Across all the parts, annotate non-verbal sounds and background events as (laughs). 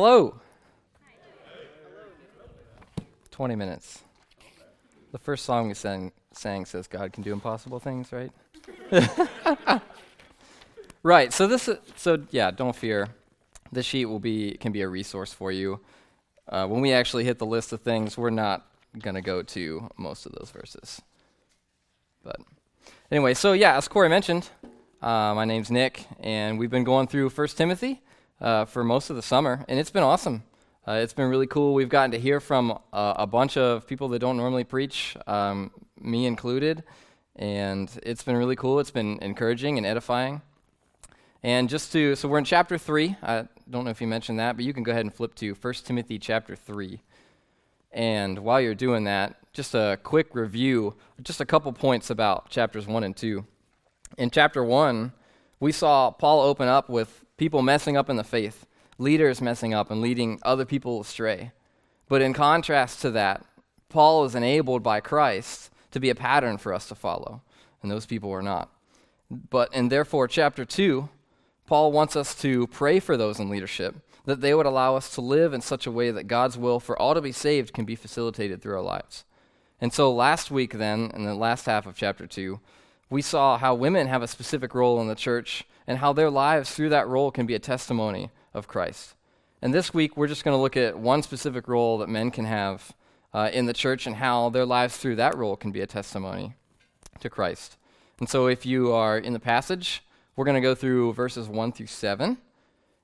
Hello. 20 minutes. The first song we sang, sang says God can do impossible things, right? (laughs) right. So this is, so yeah, don't fear. This sheet will be can be a resource for you. Uh, when we actually hit the list of things, we're not going to go to most of those verses. But anyway, so yeah, as Corey mentioned, uh, my name's Nick, and we've been going through First Timothy uh, for most of the summer, and it's been awesome. Uh, it's been really cool. We've gotten to hear from uh, a bunch of people that don't normally preach, um, me included, and it's been really cool. It's been encouraging and edifying. And just to, so we're in chapter 3. I don't know if you mentioned that, but you can go ahead and flip to 1 Timothy chapter 3. And while you're doing that, just a quick review, just a couple points about chapters 1 and 2. In chapter 1, we saw Paul open up with people messing up in the faith, leaders messing up and leading other people astray. But in contrast to that, Paul is enabled by Christ to be a pattern for us to follow, and those people were not. But and therefore chapter 2, Paul wants us to pray for those in leadership that they would allow us to live in such a way that God's will for all to be saved can be facilitated through our lives. And so last week, then, in the last half of chapter 2, we saw how women have a specific role in the church and how their lives through that role can be a testimony of Christ. And this week, we're just going to look at one specific role that men can have uh, in the church and how their lives through that role can be a testimony to Christ. And so, if you are in the passage, we're going to go through verses 1 through 7.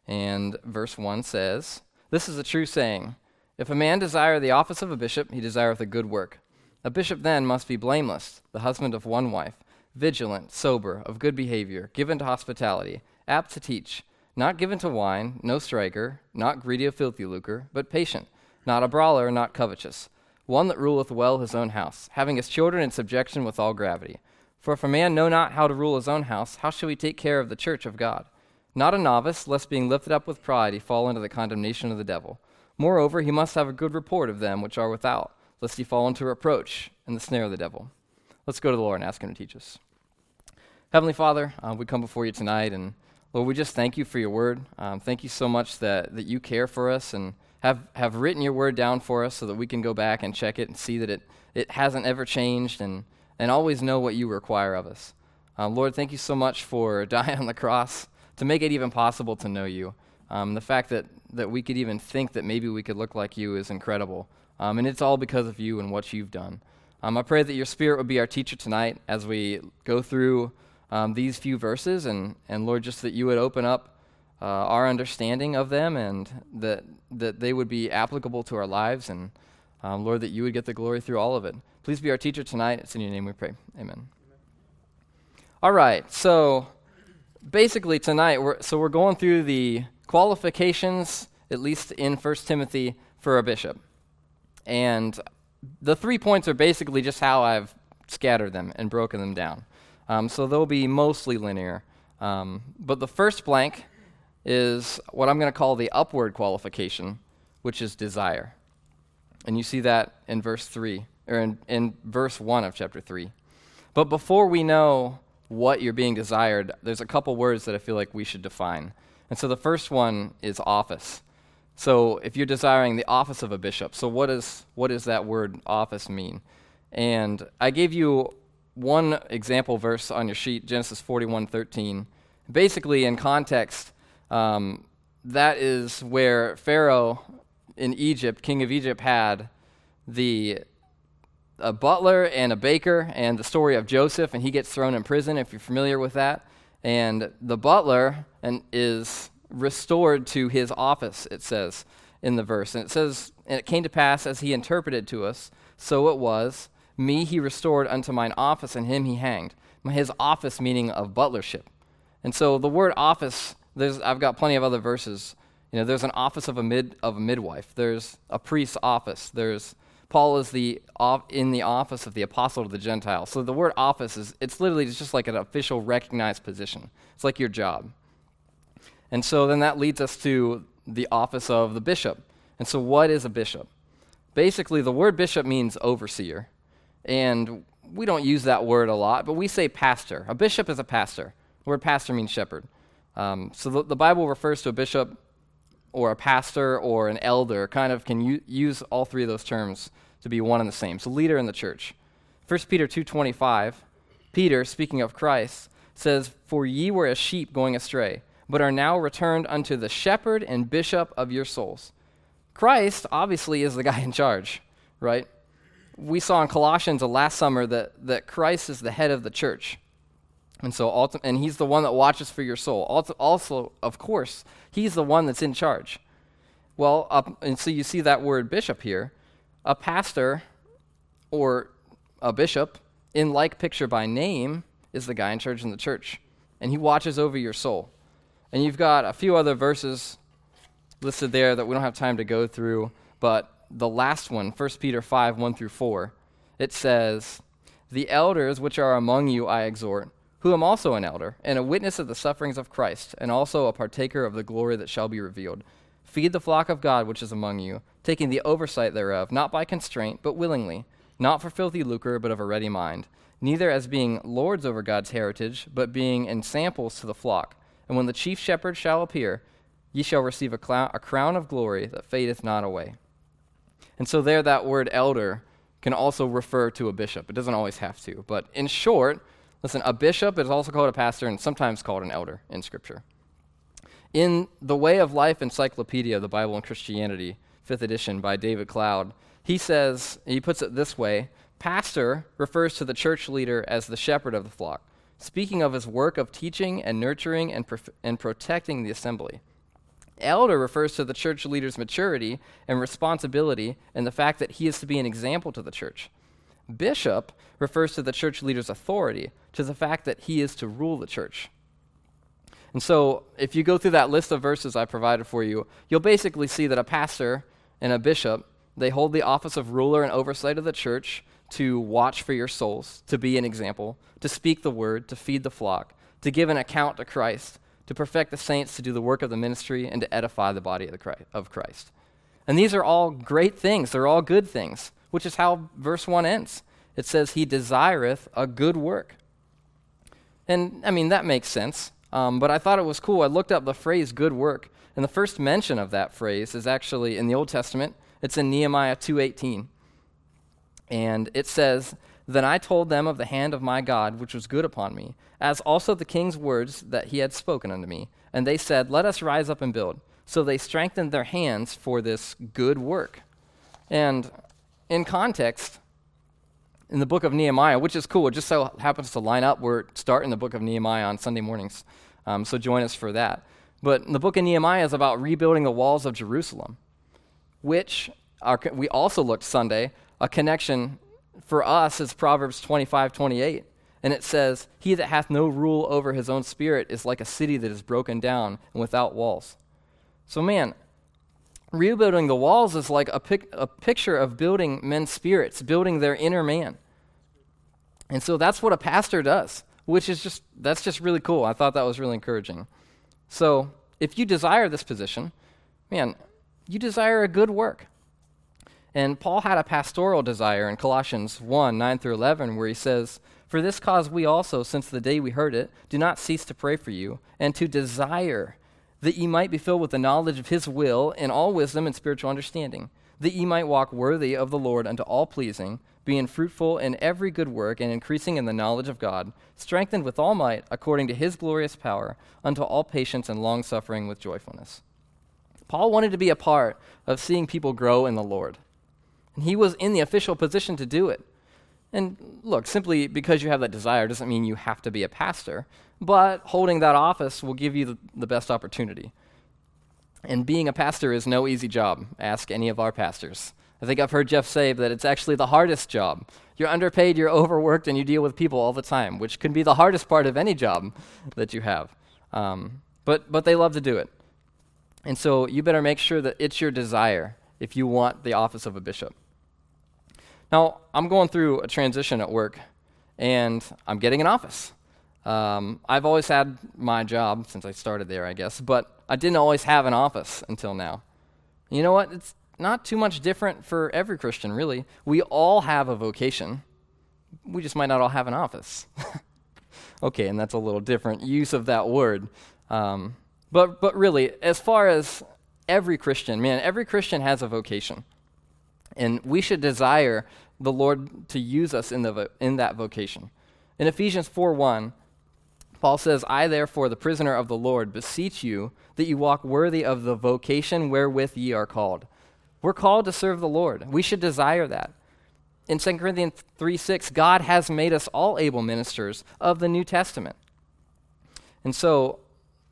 And verse 1 says, This is a true saying If a man desire the office of a bishop, he desireth a good work. A bishop then must be blameless, the husband of one wife, vigilant, sober, of good behavior, given to hospitality, apt to teach, not given to wine, no striker, not greedy of filthy lucre, but patient, not a brawler, not covetous, one that ruleth well his own house, having his children in subjection with all gravity. For if a man know not how to rule his own house, how shall he take care of the church of God? not a novice, lest being lifted up with pride he fall into the condemnation of the devil. Moreover, he must have a good report of them which are without, lest he fall into reproach and the snare of the devil. Let's go to the Lord and ask him to teach us. Heavenly Father, uh, we come before you tonight, and Lord, we just thank you for your word. Um, thank you so much that, that you care for us and have, have written your word down for us so that we can go back and check it and see that it, it hasn't ever changed and, and always know what you require of us. Um, Lord, thank you so much for (laughs) dying on the cross to make it even possible to know you. Um, the fact that, that we could even think that maybe we could look like you is incredible. Um, and it's all because of you and what you've done. Um, I pray that your spirit would be our teacher tonight as we go through um, these few verses. And, and Lord, just that you would open up uh, our understanding of them and that, that they would be applicable to our lives. And um, Lord, that you would get the glory through all of it. Please be our teacher tonight. It's in your name we pray. Amen. Amen. All right. So basically tonight, we're, so we're going through the qualifications, at least in 1 Timothy, for a bishop. And the three points are basically just how I've scattered them and broken them down. Um, so they'll be mostly linear. Um, but the first blank is what I'm going to call the upward qualification, which is desire. And you see that in verse 3, or in, in verse 1 of chapter 3. But before we know what you're being desired, there's a couple words that I feel like we should define. And so the first one is office. So if you're desiring the office of a bishop, so what, is, what does that word office mean? And I gave you one example verse on your sheet, Genesis 41:13. Basically, in context, um, that is where Pharaoh in Egypt, king of Egypt, had the a butler and a baker, and the story of Joseph, and he gets thrown in prison, if you're familiar with that. And the butler and is restored to his office, it says in the verse. And it says, And it came to pass as he interpreted to us, so it was. Me he restored unto mine office, and him he hanged. His office meaning of butlership. And so the word office, there's, I've got plenty of other verses. You know, there's an office of a mid of a midwife. There's a priest's office. There's Paul is the in the office of the apostle to the Gentiles. So the word office is it's literally just like an official recognized position. It's like your job. And so then that leads us to the office of the bishop. And so what is a bishop? Basically, the word bishop means overseer. And we don't use that word a lot, but we say pastor. A bishop is a pastor. The word pastor means shepherd. Um, so the, the Bible refers to a bishop or a pastor or an elder kind of can u- use all three of those terms to be one and the same. So leader in the church. 1 Peter 2:25, Peter, speaking of Christ, says, "For ye were as sheep going astray, but are now returned unto the shepherd and bishop of your souls." Christ obviously is the guy in charge, right? We saw in Colossians last summer that, that Christ is the head of the church. And so, ulti- and he's the one that watches for your soul. Also, of course, he's the one that's in charge. Well, uh, and so you see that word bishop here. A pastor or a bishop, in like picture by name, is the guy in charge in the church. And he watches over your soul. And you've got a few other verses listed there that we don't have time to go through, but the last one, 1 Peter 5 1 through 4, it says, The elders which are among you I exhort, who am also an elder, and a witness of the sufferings of Christ, and also a partaker of the glory that shall be revealed. Feed the flock of God which is among you, taking the oversight thereof, not by constraint, but willingly, not for filthy lucre, but of a ready mind, neither as being lords over God's heritage, but being ensamples to the flock. And when the chief shepherd shall appear, ye shall receive a, a crown of glory that fadeth not away. And so, there, that word elder can also refer to a bishop. It doesn't always have to. But in short, listen, a bishop is also called a pastor and sometimes called an elder in Scripture. In The Way of Life Encyclopedia, of the Bible and Christianity, 5th edition by David Cloud, he says, he puts it this way Pastor refers to the church leader as the shepherd of the flock, speaking of his work of teaching and nurturing and, prof- and protecting the assembly. Elder refers to the church leader's maturity and responsibility and the fact that he is to be an example to the church. Bishop refers to the church leader's authority, to the fact that he is to rule the church. And so, if you go through that list of verses I provided for you, you'll basically see that a pastor and a bishop, they hold the office of ruler and oversight of the church to watch for your souls, to be an example, to speak the word, to feed the flock, to give an account to Christ, to perfect the saints, to do the work of the ministry, and to edify the body of, Christ. And these are all great things. They're all good things, which is how verse 1 ends. It says, He desireth a good work. And, I mean, that makes sense. Um, but I thought it was cool. I looked up the phrase good work, and the first mention of that phrase is actually in the Old Testament. It's in Nehemiah 2:18. And it says, "Then I told them of the hand of my God which was good upon me, as also the king's words that he had spoken unto me. And they said, Let us rise up and build. So they strengthened their hands for this good work." And in context, in the book of Nehemiah, which is cool. It just so happens to line up. We're starting the book of Nehemiah on Sunday mornings. Um, so join us for that. But the book of Nehemiah is about rebuilding the walls of Jerusalem, which we also looked Sunday. A connection for us is Proverbs 25 28. And it says, He that hath no rule over his own spirit is like a city that is broken down and without walls. So, man, rebuilding the walls is like a, pic- a picture of building men's spirits, building their inner man. And so that's what a pastor does, which is just, that's just really cool. I thought that was really encouraging. So if you desire this position, man, you desire a good work. And Paul had a pastoral desire in Colossians 1 9 through 11, where he says, For this cause we also, since the day we heard it, do not cease to pray for you, and to desire that ye might be filled with the knowledge of his will in all wisdom and spiritual understanding, that ye might walk worthy of the Lord unto all pleasing, being fruitful in every good work and increasing in the knowledge of God, strengthened with all might according to his glorious power, unto all patience and long suffering with joyfulness. Paul wanted to be a part of seeing people grow in the Lord. And he was in the official position to do it. And look, simply because you have that desire doesn't mean you have to be a pastor, but holding that office will give you the, the best opportunity. And being a pastor is no easy job. Ask any of our pastors. I think I've heard Jeff say that it's actually the hardest job. You're underpaid, you're overworked, and you deal with people all the time, which can be the hardest part of any job that you have. Um, but, but they love to do it. And so you better make sure that it's your desire if you want the office of a bishop. Now, I'm going through a transition at work, and I'm getting an office. Um, I've always had my job since I started there, I guess, but I didn't always have an office until now. You know what? It's not too much different for every Christian, really. We all have a vocation. We just might not all have an office. (laughs) okay, and that's a little different use of that word. Um, but, but really, as far as every Christian, man, every Christian has a vocation. And we should desire the Lord to use us in, the in that vocation. In Ephesians 4 1, Paul says, I, therefore, the prisoner of the Lord, beseech you that you walk worthy of the vocation wherewith ye are called. We're called to serve the Lord. We should desire that. In 2 Corinthians 3 6, God has made us all able ministers of the New Testament. And so,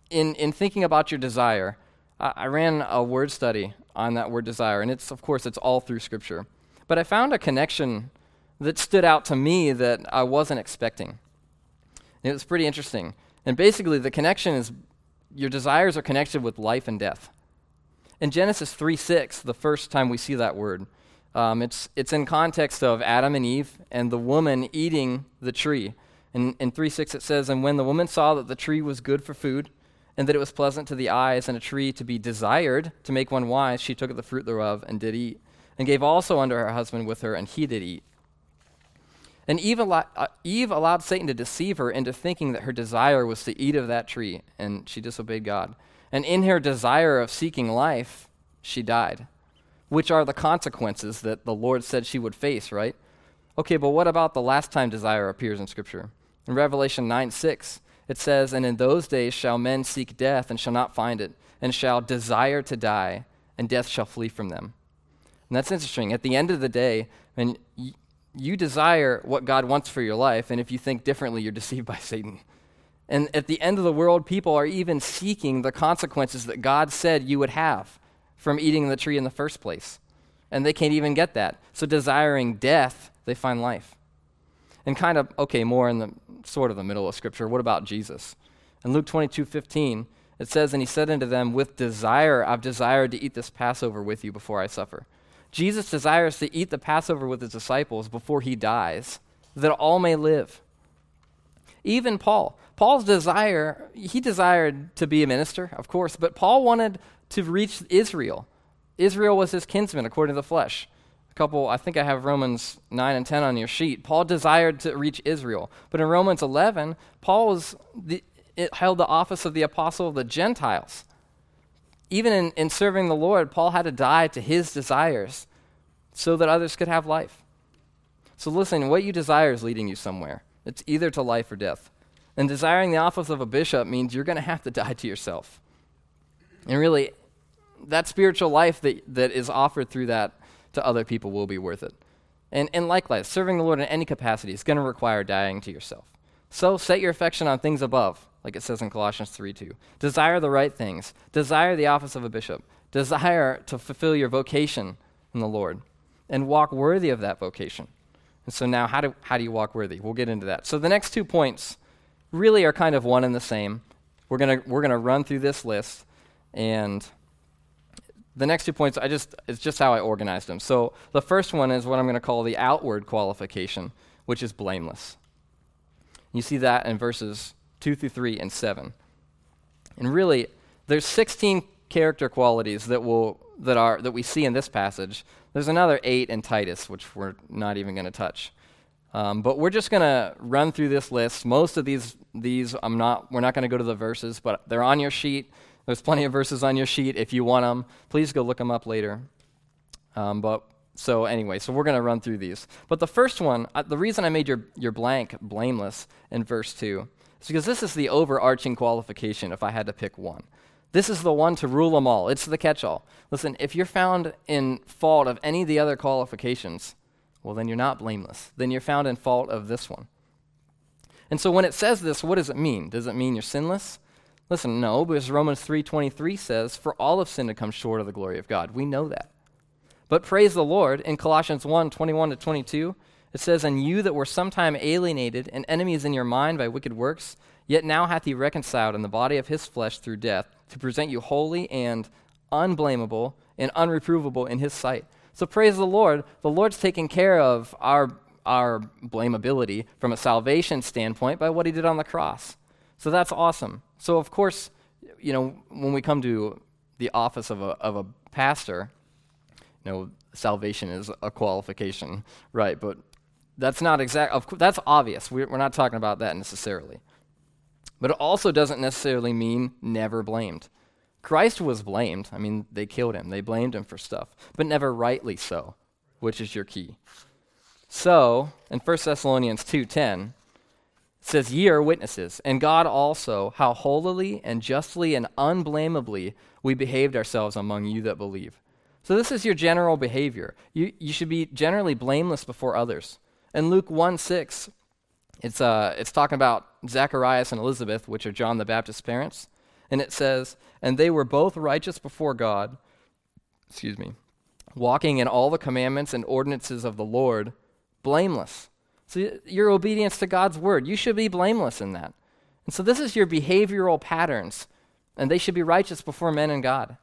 in, in thinking about your desire, I, I ran a word study on that word desire, and it's, of course, it's all through Scripture. But I found a connection that stood out to me that I wasn't expecting. It was pretty interesting. And basically, the connection is your desires are connected with life and death. In Genesis 3 6, the first time we see that word, um, it's, it's in context of Adam and Eve and the woman eating the tree. In, in 3 6, it says, And when the woman saw that the tree was good for food, and that it was pleasant to the eyes, and a tree to be desired to make one wise, she took of the fruit thereof and did eat, and gave also unto her husband with her, and he did eat. And Eve, uh, Eve allowed Satan to deceive her into thinking that her desire was to eat of that tree, and she disobeyed God. And in her desire of seeking life, she died, which are the consequences that the Lord said she would face, right? Okay, but what about the last time desire appears in Scripture? In Revelation 9 6, it says, And in those days shall men seek death and shall not find it, and shall desire to die, and death shall flee from them. And that's interesting. At the end of the day, and y- you desire what God wants for your life, and if you think differently, you're (laughs) deceived by Satan. And at the end of the world, people are even seeking the consequences that God said you would have from eating the tree in the first place. And they can't even get that. So, desiring death, they find life. And kind of, okay, more in the sort of the middle of Scripture, what about Jesus? In Luke 22 15, it says, And he said unto them, With desire I've desired to eat this Passover with you before I suffer. Jesus desires to eat the Passover with his disciples before he dies, that all may live. Even Paul, Paul's desire, he desired to be a minister, of course, but Paul wanted to reach Israel. Israel was his kinsman according to the flesh. A couple, I think I have Romans 9 and 10 on your sheet. Paul desired to reach Israel. But in Romans 11, Paul was the, held the office of the apostle of the Gentiles. Even in, in serving the Lord, Paul had to die to his desires so that others could have life. So listen, what you desire is leading you somewhere. It's either to life or death. And desiring the office of a bishop means you're going to have to (laughs) die to yourself. And really, that spiritual life that, that is offered through that to other people will be worth it. And, and likewise, serving the Lord in any capacity is going to require dying to yourself. So set your affection on things above, like it says in Colossians 3 2. Desire the right things. Desire the office of a bishop. Desire to fulfill your vocation in the Lord and walk worthy of that vocation. And so now, how do, how do you walk worthy? We'll get into that. So the next two points really are kind of one and the same. We're going we're gonna run through this list, and the next two points, I just, it's just how I organized them. So the first one is what I'm going to call the outward qualification, which is blameless. You see that in verses 2 through 3 and 7. And really, there's 16 character qualities that, will, that, are, that we see in this passage. There's another eight in Titus, which we're not even going to touch. Um, but we're just going to run through this list. Most of these, these I'm not, we're not going to go to the verses, but they're on your sheet. There's plenty of verses on your sheet. If you want them, please go look them up later. Um, but so anyway, so we're going to run through these. But the first one, uh, the reason I made your, your blank blameless in verse 2 is because this is the overarching qualification if I had to pick one. This is the one to rule them all. It's the catch all. Listen, if you're found in fault of any of the other qualifications, well, then you're not blameless. Then you're found in fault of this one. And so when it says this, what does it mean? Does it mean you're sinless? Listen, no, because Romans 3:23 says, "For all have sinned to come short of the glory of God." We know that. But praise the Lord, in Colossians 1:21 to 22, it says, "And you that were sometime alienated and enemies in your mind by wicked works, yet now hath he reconciled in the body of his flesh through death, to present you holy and unblameable and unreprovable in his sight." So praise the Lord. The Lord's taking care of our our blamability from a salvation standpoint by what he did on the cross. So that's awesome. So of course, you know, when we come to the office of a of a pastor, you know, salvation is a qualification, right? But that's not exact. Of that's obvious. We're, we're not talking about that necessarily. But it also doesn't necessarily mean never blamed. Christ was blamed. I mean, they killed him, they blamed him for stuff, but never rightly so, which is your key. So, in 1 Thessalonians 2:10, it says, "Ye are witnesses, and God also, how holily and justly and unblameably we behaved ourselves among you that believe." So this is your general behavior. You, you should be generally blameless before others. In Luke 1 6, it's, uh, it's talking about Zacharias and Elizabeth, which are John the Baptist's parents. And it says, And they were both righteous before God, excuse me, walking in all the commandments and ordinances of the Lord, blameless. So your obedience to God's word, you should be blameless in that. And so this is your behavioral patterns, and they should be righteous before men and God.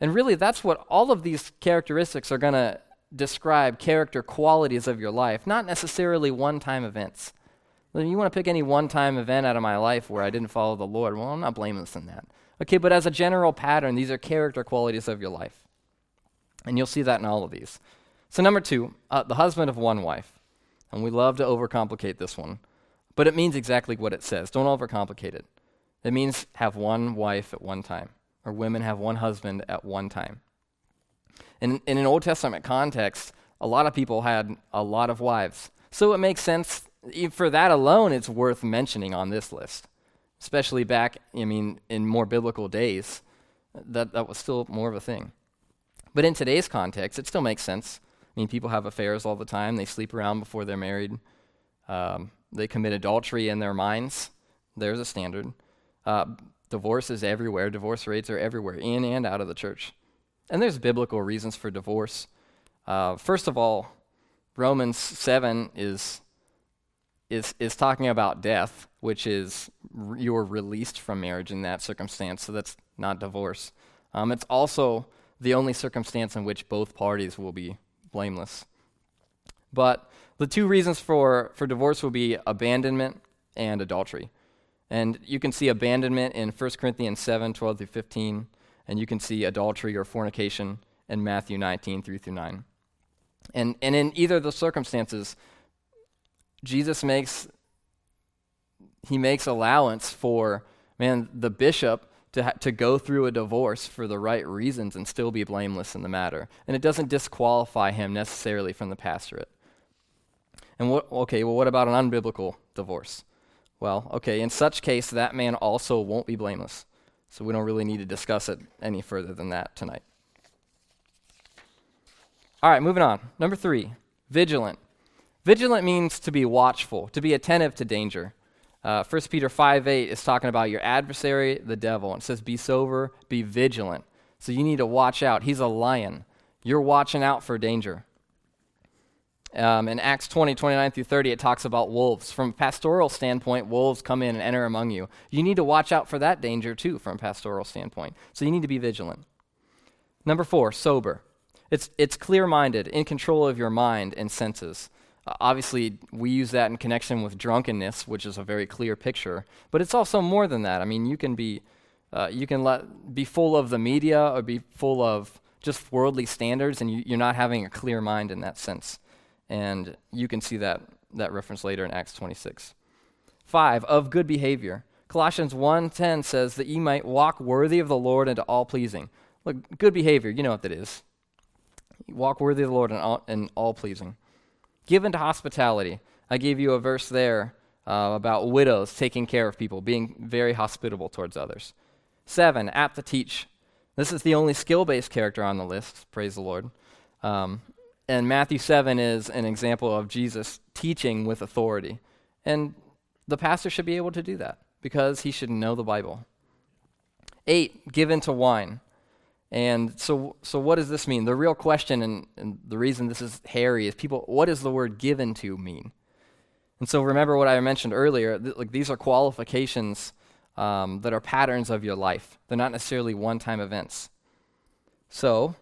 And really, that's what all of these characteristics are going to describe character qualities of your life, not necessarily one time events. You want to pick any one time event out of my life where I didn't follow the Lord? Well, I'm not blameless in that. Okay, but as a general pattern, these are character qualities of your life. And you'll see that in all of these. So, number two, uh, the husband of one wife. And we love to overcomplicate this one, but it means exactly what it says. Don't overcomplicate it. It means have one wife at one time, or women have one husband at one time. In, in an Old Testament context, a lot of people had a lot of wives. So it makes sense, for that alone, it's worth mentioning on this list. Especially back, I mean, in more biblical days, that, that was still more of a thing. But in today's context, it still makes sense. I mean, people have affairs all the time, they sleep around before they're married, um, they commit adultery in their minds. There's a standard. Uh, divorce is everywhere, divorce rates are everywhere, in and out of the church. And there's biblical reasons for divorce. Uh, first of all, Romans 7 is, is, is talking about death, which is r- you're released from marriage in that circumstance, so that's not divorce. Um, it's also the only circumstance in which both parties will be blameless. But the two reasons for, for divorce will be abandonment and adultery. And you can see abandonment in 1 Corinthians 7 12 through 15 and you can see adultery or fornication in Matthew 19, 3 through 9. And, and in either of those circumstances, Jesus makes he makes allowance for man the bishop to ha- to go through a divorce for the right reasons and still be blameless in the matter, and it doesn't disqualify him necessarily from the pastorate. And what okay, well what about an unbiblical divorce? Well, okay, in such case that man also won't be blameless. So we don't really need to discuss it any further than that tonight. All right, moving on. Number three, vigilant. Vigilant means to be watchful, to be attentive to danger. Uh, 1 Peter 5 8 is talking about your adversary, the devil. And it says, Be sober, be vigilant. So you need to watch out. He's a lion. You're watching out for danger. Um, in Acts 20, 29 through 30, it talks about wolves. From a pastoral standpoint, wolves come in and enter among you. You need to watch out for that danger too, from a pastoral standpoint. So you need to be vigilant. Number four, sober. It's, it's clear minded, in control of your mind and senses. Uh, obviously, we use that in connection with drunkenness, which is a very clear picture, but it's also more than that. I mean, you can be, uh, you can let, be full of the media or be full of just worldly standards, and you, you're not having a clear mind in that sense. And you can see that, that reference later in Acts 26. Five, of good behavior. Colossians 1.10 says that ye might walk worthy of the Lord and to all pleasing. Look, good behavior, you know what that is. Walk worthy of the Lord and all, and all pleasing. Given to hospitality. I gave you a verse there uh, about widows taking care of people, being very hospitable towards others. Seven, apt to teach. This is the only skill based character on the list, praise the Lord. Um, and Matthew 7 is an example of Jesus teaching with authority. And the pastor should be able to do that because he should know the Bible. Eight, given to wine. And so, so what does this mean? The real question, and, and the reason this is hairy, is people, what does the word given to mean? And so remember what I mentioned earlier, th- like these are qualifications um, that are patterns of your life. They're not necessarily one-time events. So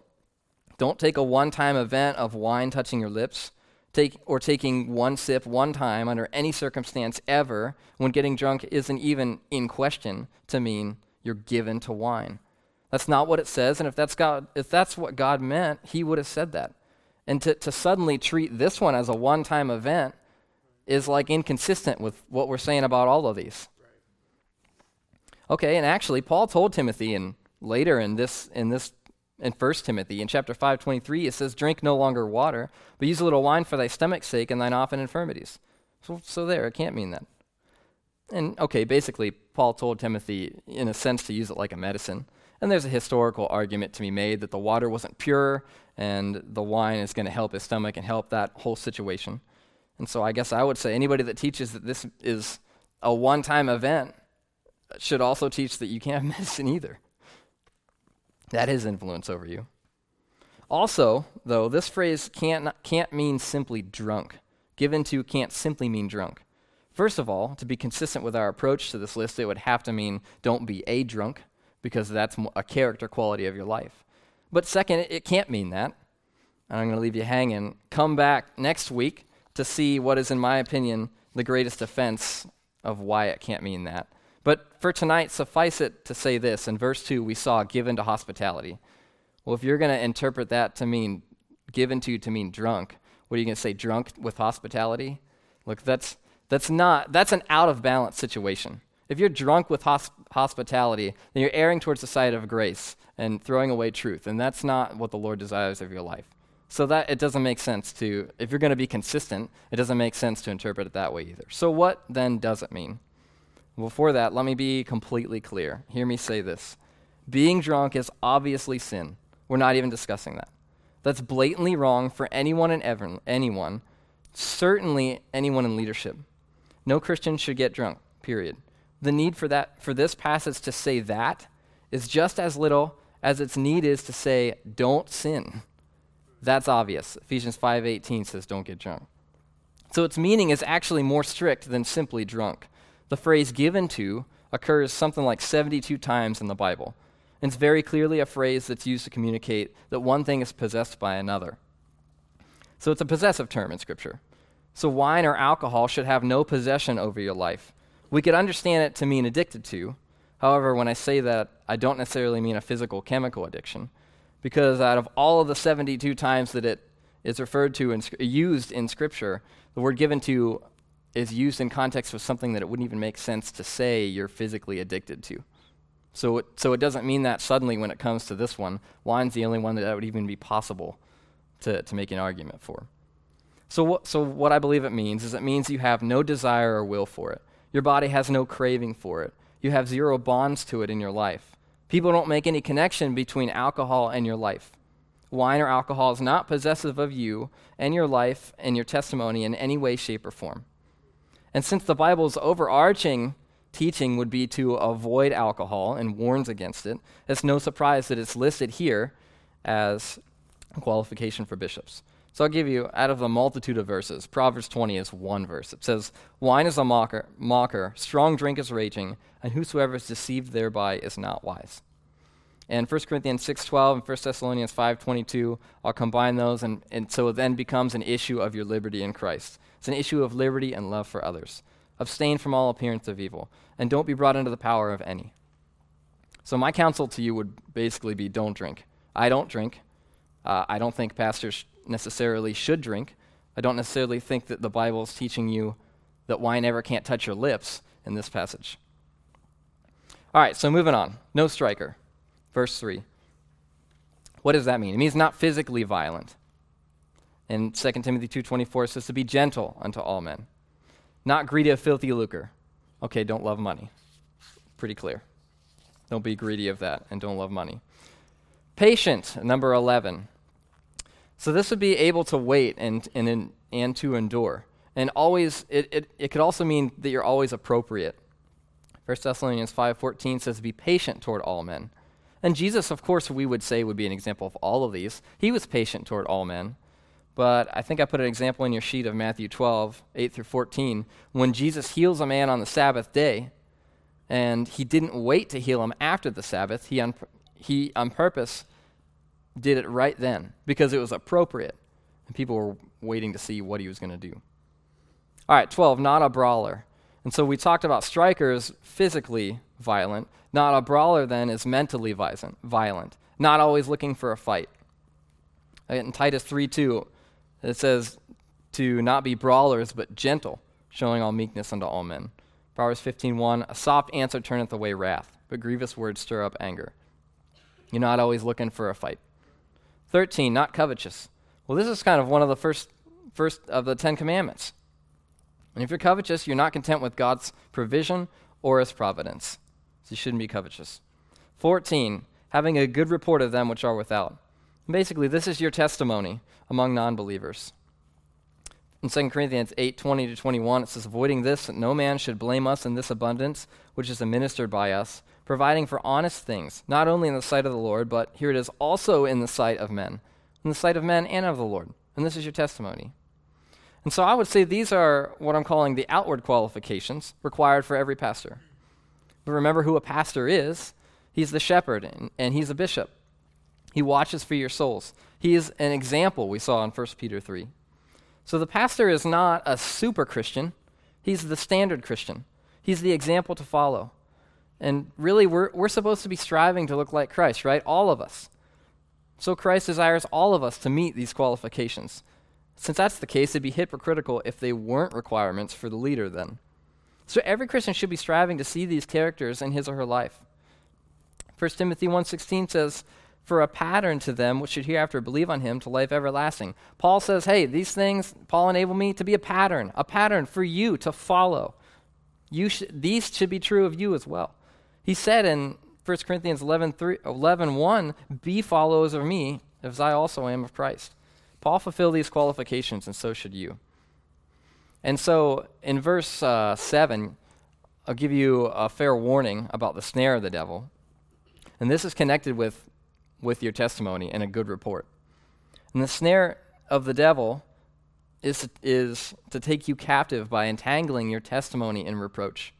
don't take a one time event of wine touching your lips take, or taking one sip one time under any circumstance ever when getting drunk isn't even in question to mean you're given to wine. That's not what it says, and if that's, God, if that's what God meant, He would have said that. And to, to suddenly treat this one as a one time event is like inconsistent with what we're saying about all of these. Okay, and actually, Paul told Timothy and later in this in this in 1 Timothy in chapter 5 23 it says drink no longer water but use a little wine for thy stomach's sake and thine often infirmities. So so there it can't mean that. And okay, basically Paul told Timothy in a sense to use it like a medicine. And there's a historical argument to be made that the water wasn't pure and the wine is going to help his stomach and help that whole situation. And so I guess I would say anybody that teaches that this is a one time event should also teach that you can't have (laughs) medicine either. That is influence over you. Also, though, this phrase can't, can't mean simply drunk. Given to can't simply mean drunk. First of all, to be consistent with our approach to this list, it would have to mean don't be a drunk, because that's a character quality of your life. But second, it can't mean that. And I'm going to leave you hanging. Come back next week to see what is, in my opinion, the greatest offense of why it can't mean that. But for tonight, suffice it to say this. In verse 2, we saw given to hospitality. Well, if you're going to interpret that to mean given to to mean drunk, what are you going to say, drunk with hospitality? Look, that's, that's not, that's an out of balance situation. If you're drunk with hosp- hospitality, then you're erring towards the side of grace and throwing away truth. And that's not what the Lord desires of your life. So that it doesn't make sense to, if you're going to be consistent, it doesn't make sense to interpret it that way either. So what then does it mean? Before that, let me be completely clear. Hear me say this. Being drunk is obviously sin. We're not even discussing that. That's blatantly wrong for anyone and ever, anyone, certainly anyone in leadership. No Christian should get drunk, period. The need for that for this passage to say that is just as little as its need is to say don't sin. That's obvious. Ephesians 5:18 says don't get drunk. So its meaning is actually more strict than simply drunk. The phrase given to occurs something like 72 times in the Bible. And it's very clearly a phrase that's used to communicate that one thing is possessed by another. So it's a possessive term in Scripture. So wine or alcohol should have no possession over your life. We could understand it to mean addicted to. However, when I say that, I don't necessarily mean a physical chemical addiction because out of all of the 72 times that it is referred to and used in Scripture, the word given to is used in context with something that it wouldn't even make sense to say you're physically addicted to. So it, so it doesn't mean that suddenly when it comes to this one, wine's the only one that, that would even be possible to, to make an argument for. So what, so what I believe it means is it means you have no desire or will for it. Your body has no craving for it. You have zero bonds to it in your life. People don't make any connection between alcohol and your life. Wine or alcohol is not possessive of you and your life and your testimony in any way, shape, or form. And since the Bible's overarching teaching would be to avoid alcohol and warns against it, it's no surprise that it's listed here as a qualification for bishops. So I'll give you, out of the multitude of verses, Proverbs 20 is one verse. It says, Wine is a mocker, mocker, strong drink is raging, and whosoever is deceived thereby is not wise. And 1 Corinthians 6.12 and 1 Thessalonians 5.22, I'll combine those, and, and so it then becomes an issue of your liberty in Christ. It's an issue of liberty and love for others. Abstain from all appearance of evil, and don't be brought into the power of any. So my counsel to you would basically be don't drink. I don't drink. Uh, I don't think pastors necessarily should drink. I don't necessarily think that the Bible is teaching you that wine ever can't touch your lips in this passage. All right, so moving on. No striker. Verse 3. What does that mean? It means not physically violent. And 2 Timothy 2.24 says to be gentle unto all men. Not greedy of filthy lucre. Okay, don't love money. Pretty clear. Don't be greedy of that and don't love money. Patient, number 11. So this would be able to wait and, and, and to endure. And always, it, it, it could also mean that you're always appropriate. 1 Thessalonians 5.14 says, be patient toward all men. And Jesus, of course, we would say would be an example of all of these. He was patient toward all men. But I think I put an example in your sheet of Matthew 12, 8 through 14. When Jesus heals a man on the Sabbath day, and he didn't wait to heal him after the Sabbath, he on, he on purpose did it right then because it was appropriate. And people were waiting to see what he was going to do. All right, 12, not a brawler. And so we talked about strikers physically violent. Not a brawler, then, is mentally violent, not always looking for a fight. In Titus 3 2, it says to not be brawlers, but gentle, showing all meekness unto all men. Proverbs 15:1, a soft answer turneth away wrath, but grievous words stir up anger. You're not always looking for a fight. 13, not covetous. Well, this is kind of one of the first, first of the Ten Commandments. And if you're covetous, you're not content with God's provision or his providence. So you shouldn't be covetous. 14, having a good report of them which are without. Basically, this is your testimony among non believers. In 2 Corinthians 8 20 to 21, it says, Avoiding this, that no man should blame us in this abundance which is administered by us, providing for honest things, not only in the sight of the Lord, but here it is also in the sight of men, in the sight of men and of the Lord. And this is your testimony. And so I would say these are what I'm calling the outward qualifications required for every pastor. But remember who a pastor is he's the shepherd, and, and he's a bishop. He watches for your souls. He is an example we saw in 1 Peter 3. So the pastor is not a super Christian, he's the standard Christian. He's the example to follow. And really, we're, we're supposed to be striving to look like Christ, right? All of us. So Christ desires all of us to meet these qualifications. Since that's the case, it'd be hypocritical if they weren't requirements for the leader then. So every Christian should be striving to see these characters in his or her life. 1 Timothy 1:16 says, for a pattern to them which should hereafter believe on him to life everlasting. Paul says, hey, these things, Paul enable me to be a pattern, a pattern for you to follow. You sh- these should be true of you as well. He said in 1 Corinthians 11, 3, 11 1, be followers of me as I also am of Christ. Paul fulfilled these qualifications, and so should you. And so in verse uh, 7, I'll give you a fair warning about the snare of the devil. And this is connected with with your testimony and a good report. And the snare of the devil is, is to take you captive by entangling your testimony in reproach.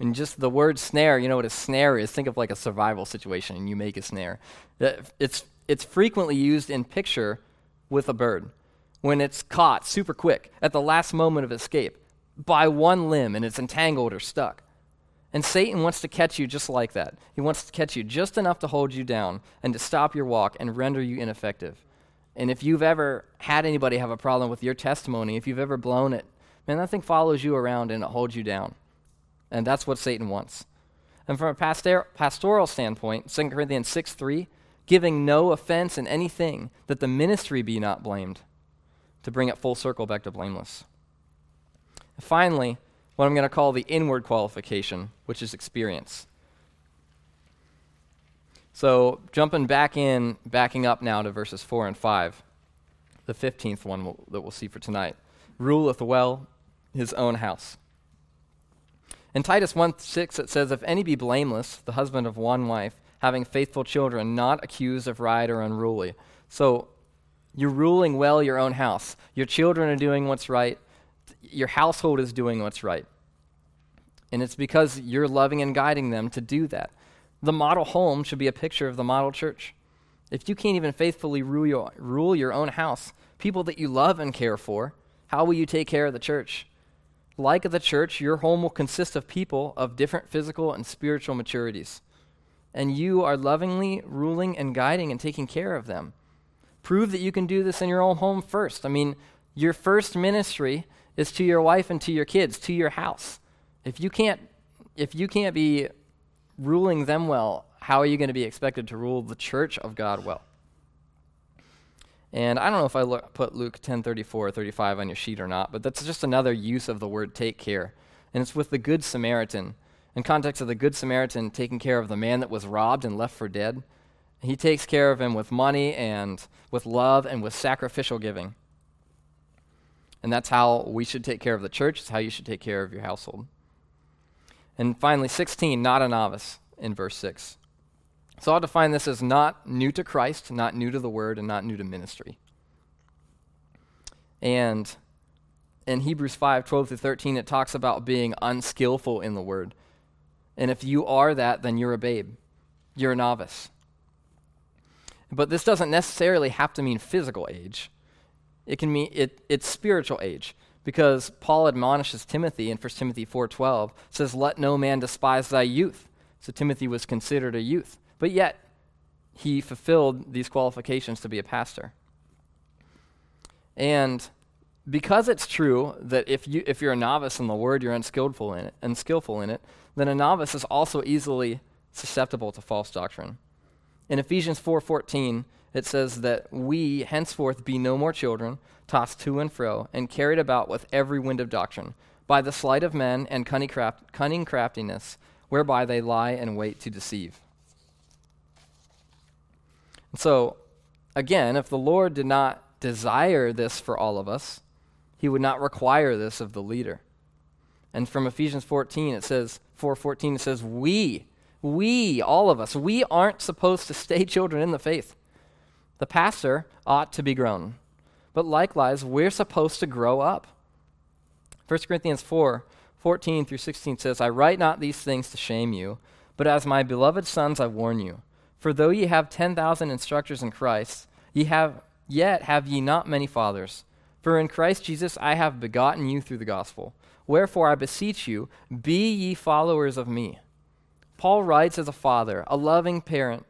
And just the word snare, you know what a snare is? Think of like a survival situation and you make a snare. It's, it's frequently used in picture with a bird when it's caught super quick at the last moment of escape by one limb and it's entangled or stuck. And Satan wants to catch you just like that. He wants to catch you just enough to hold you down and to stop your walk and render you ineffective. And if you've ever had anybody have a problem with your testimony, if you've ever blown it, man, that thing follows you around and it holds you down. And that's what Satan wants. And from a pastor- pastoral standpoint, 2 Corinthians 6 3, giving no offense in anything, that the ministry be not blamed, to bring it full circle back to blameless. And finally, what I'm going to call the inward qualification, which is experience. So, jumping back in, backing up now to verses 4 and 5, the 15th one we'll, that we'll see for tonight. Ruleth well his own house. In Titus 1 6, it says, If any be blameless, the husband of one wife, having faithful children, not accused of riot or unruly. So, you're ruling well your own house. Your children are doing what's right your household is doing what's right. And it's because you're loving and guiding them to do that. The model home should be a picture of the model church. If you can't even faithfully rule your, rule your own house, people that you love and care for, how will you take care of the church? Like the church, your home will consist of people of different physical and spiritual maturities. And you are lovingly ruling and guiding and taking care of them. Prove that you can do this in your own home first. I mean, your first ministry is to your wife and to your kids, to your house. If you can't if you can't be ruling them well, how are you going to be expected to rule the church of God well? And I don't know if I put Luke 10:34 or 35 on your sheet or not, but that's just another use of the word take care. And it's with the good Samaritan. In context of the good Samaritan taking care of the man that was robbed and left for dead, he takes care of him with money and with love and with sacrificial giving. And that's how we should take care of the church. It's how you should take care of your household. And finally, 16, not a novice in verse 6. So I'll define this as not new to Christ, not new to the word, and not new to ministry. And in Hebrews 5 12 through 13, it talks about being unskillful in the word. And if you are that, then you're a babe, you're a novice. But this doesn't necessarily have to mean physical age. It can mean it, it's spiritual age because Paul admonishes Timothy in 1 Timothy 4:12 says let no man despise thy youth. So Timothy was considered a youth, but yet he fulfilled these qualifications to be a pastor. And because it's true that if you if you're a novice in the word, you're unskillful in it, unskillful in it, then a novice is also easily susceptible to false doctrine. In Ephesians 4:14, it says that we henceforth be no more children, tossed to and fro, and carried about with every wind of doctrine, by the sleight of men and cunning, craft, cunning craftiness, whereby they lie and wait to deceive. And so, again, if the Lord did not desire this for all of us, he would not require this of the leader. And from Ephesians 14, it says, 4:14, it says, "We, we, all of us, we aren't supposed to stay (laughs) children in the faith. The pastor ought to be grown, but likewise, we're supposed to grow up." 1 Corinthians 4, 14 through 16 says, I write not these things to shame you, but as my beloved sons I warn you. For though ye have 10,000 instructors in Christ, ye have yet have ye not many fathers. For in Christ Jesus I have begotten you through the gospel. Wherefore I beseech you, be ye followers of me. Paul writes as a father, a loving parent,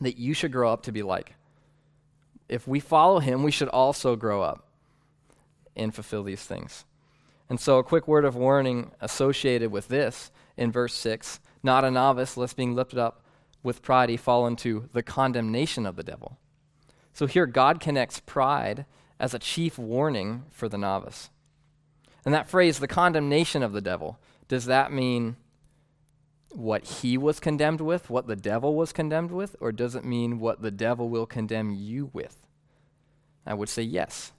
that you should grow up to be like. If we follow him, we should also grow up and fulfill these things. And so, a quick word of warning associated with this in verse 6 not a novice, lest being lifted up with pride he fall into the condemnation of the devil. So, here God connects pride as a chief warning for the novice. And that phrase, the condemnation of the devil, does that mean what he was condemned with, what the devil was condemned with, or does it mean what the devil will condemn you with? I would say yes.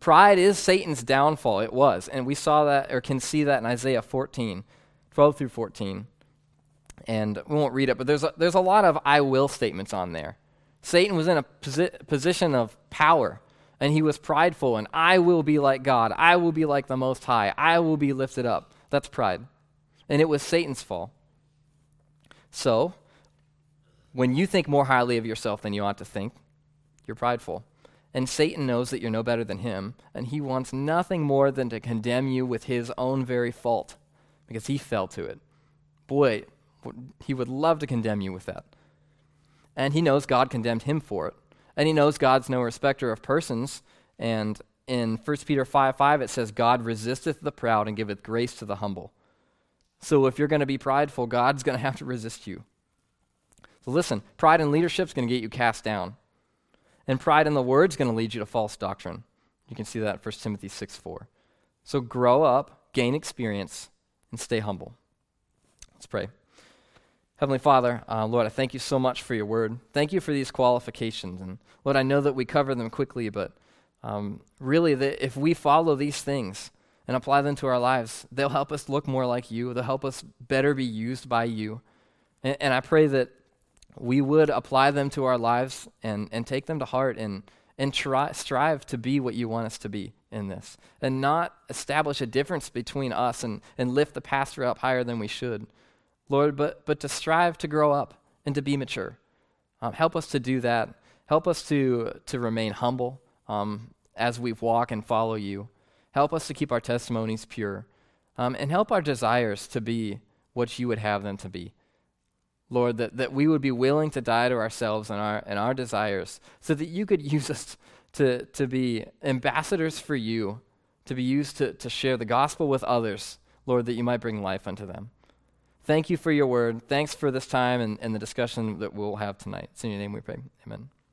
Pride is Satan's downfall. It was. And we saw that, or can see that in Isaiah 14, 12 through 14. And we won't read it, but there's a, there's a lot of I will statements on there. Satan was in a posi- position of power, and he was prideful, and I will be like God. I will be like the Most High. I will be lifted up. That's pride. And it was Satan's fall. So, when you think more highly of yourself than you ought to think, you're prideful. And Satan knows that you're no better than him, and he wants nothing more than to condemn you with his own very fault because he fell to it. Boy, he would love to condemn you with that. And he knows God condemned him for it. And he knows God's no respecter of persons. And in 1 Peter 5 5, it says, God resisteth the proud and giveth grace to the humble. So if you're going to be prideful, God's going to have to resist you. So listen, pride in leadership is going to get you cast down. And pride in the word is going to lead you to false doctrine. You can see that in 1 Timothy 6 4. So grow up, gain experience, and stay humble. Let's pray. Heavenly Father, uh, Lord, I thank you so much for your word. Thank you for these qualifications. And Lord, I know that we cover them quickly, but um, really, the, if we follow these things and apply them to our lives, they'll help us look more like you. They'll help us better be used by you. And, and I pray that we would apply them to our lives and, and take them to heart and, and try, strive to be what you want us to be in this and not establish a difference between us and, and lift the pastor up higher than we should. Lord, but, but to strive to grow up and to be mature. Um, help us to do that. Help us to, to remain humble um, as we walk and follow you. Help us to keep our testimonies pure. Um, and help our desires to be what you would have them to be. Lord, that, that we would be willing to die to ourselves and our, and our desires so that you could (laughs) use us to, to be ambassadors for you, to be used to, to share the gospel with others, Lord, that you might bring life unto them. Thank you for your word. Thanks for this time and, and the discussion that we'll have tonight. It's in your name we pray. Amen.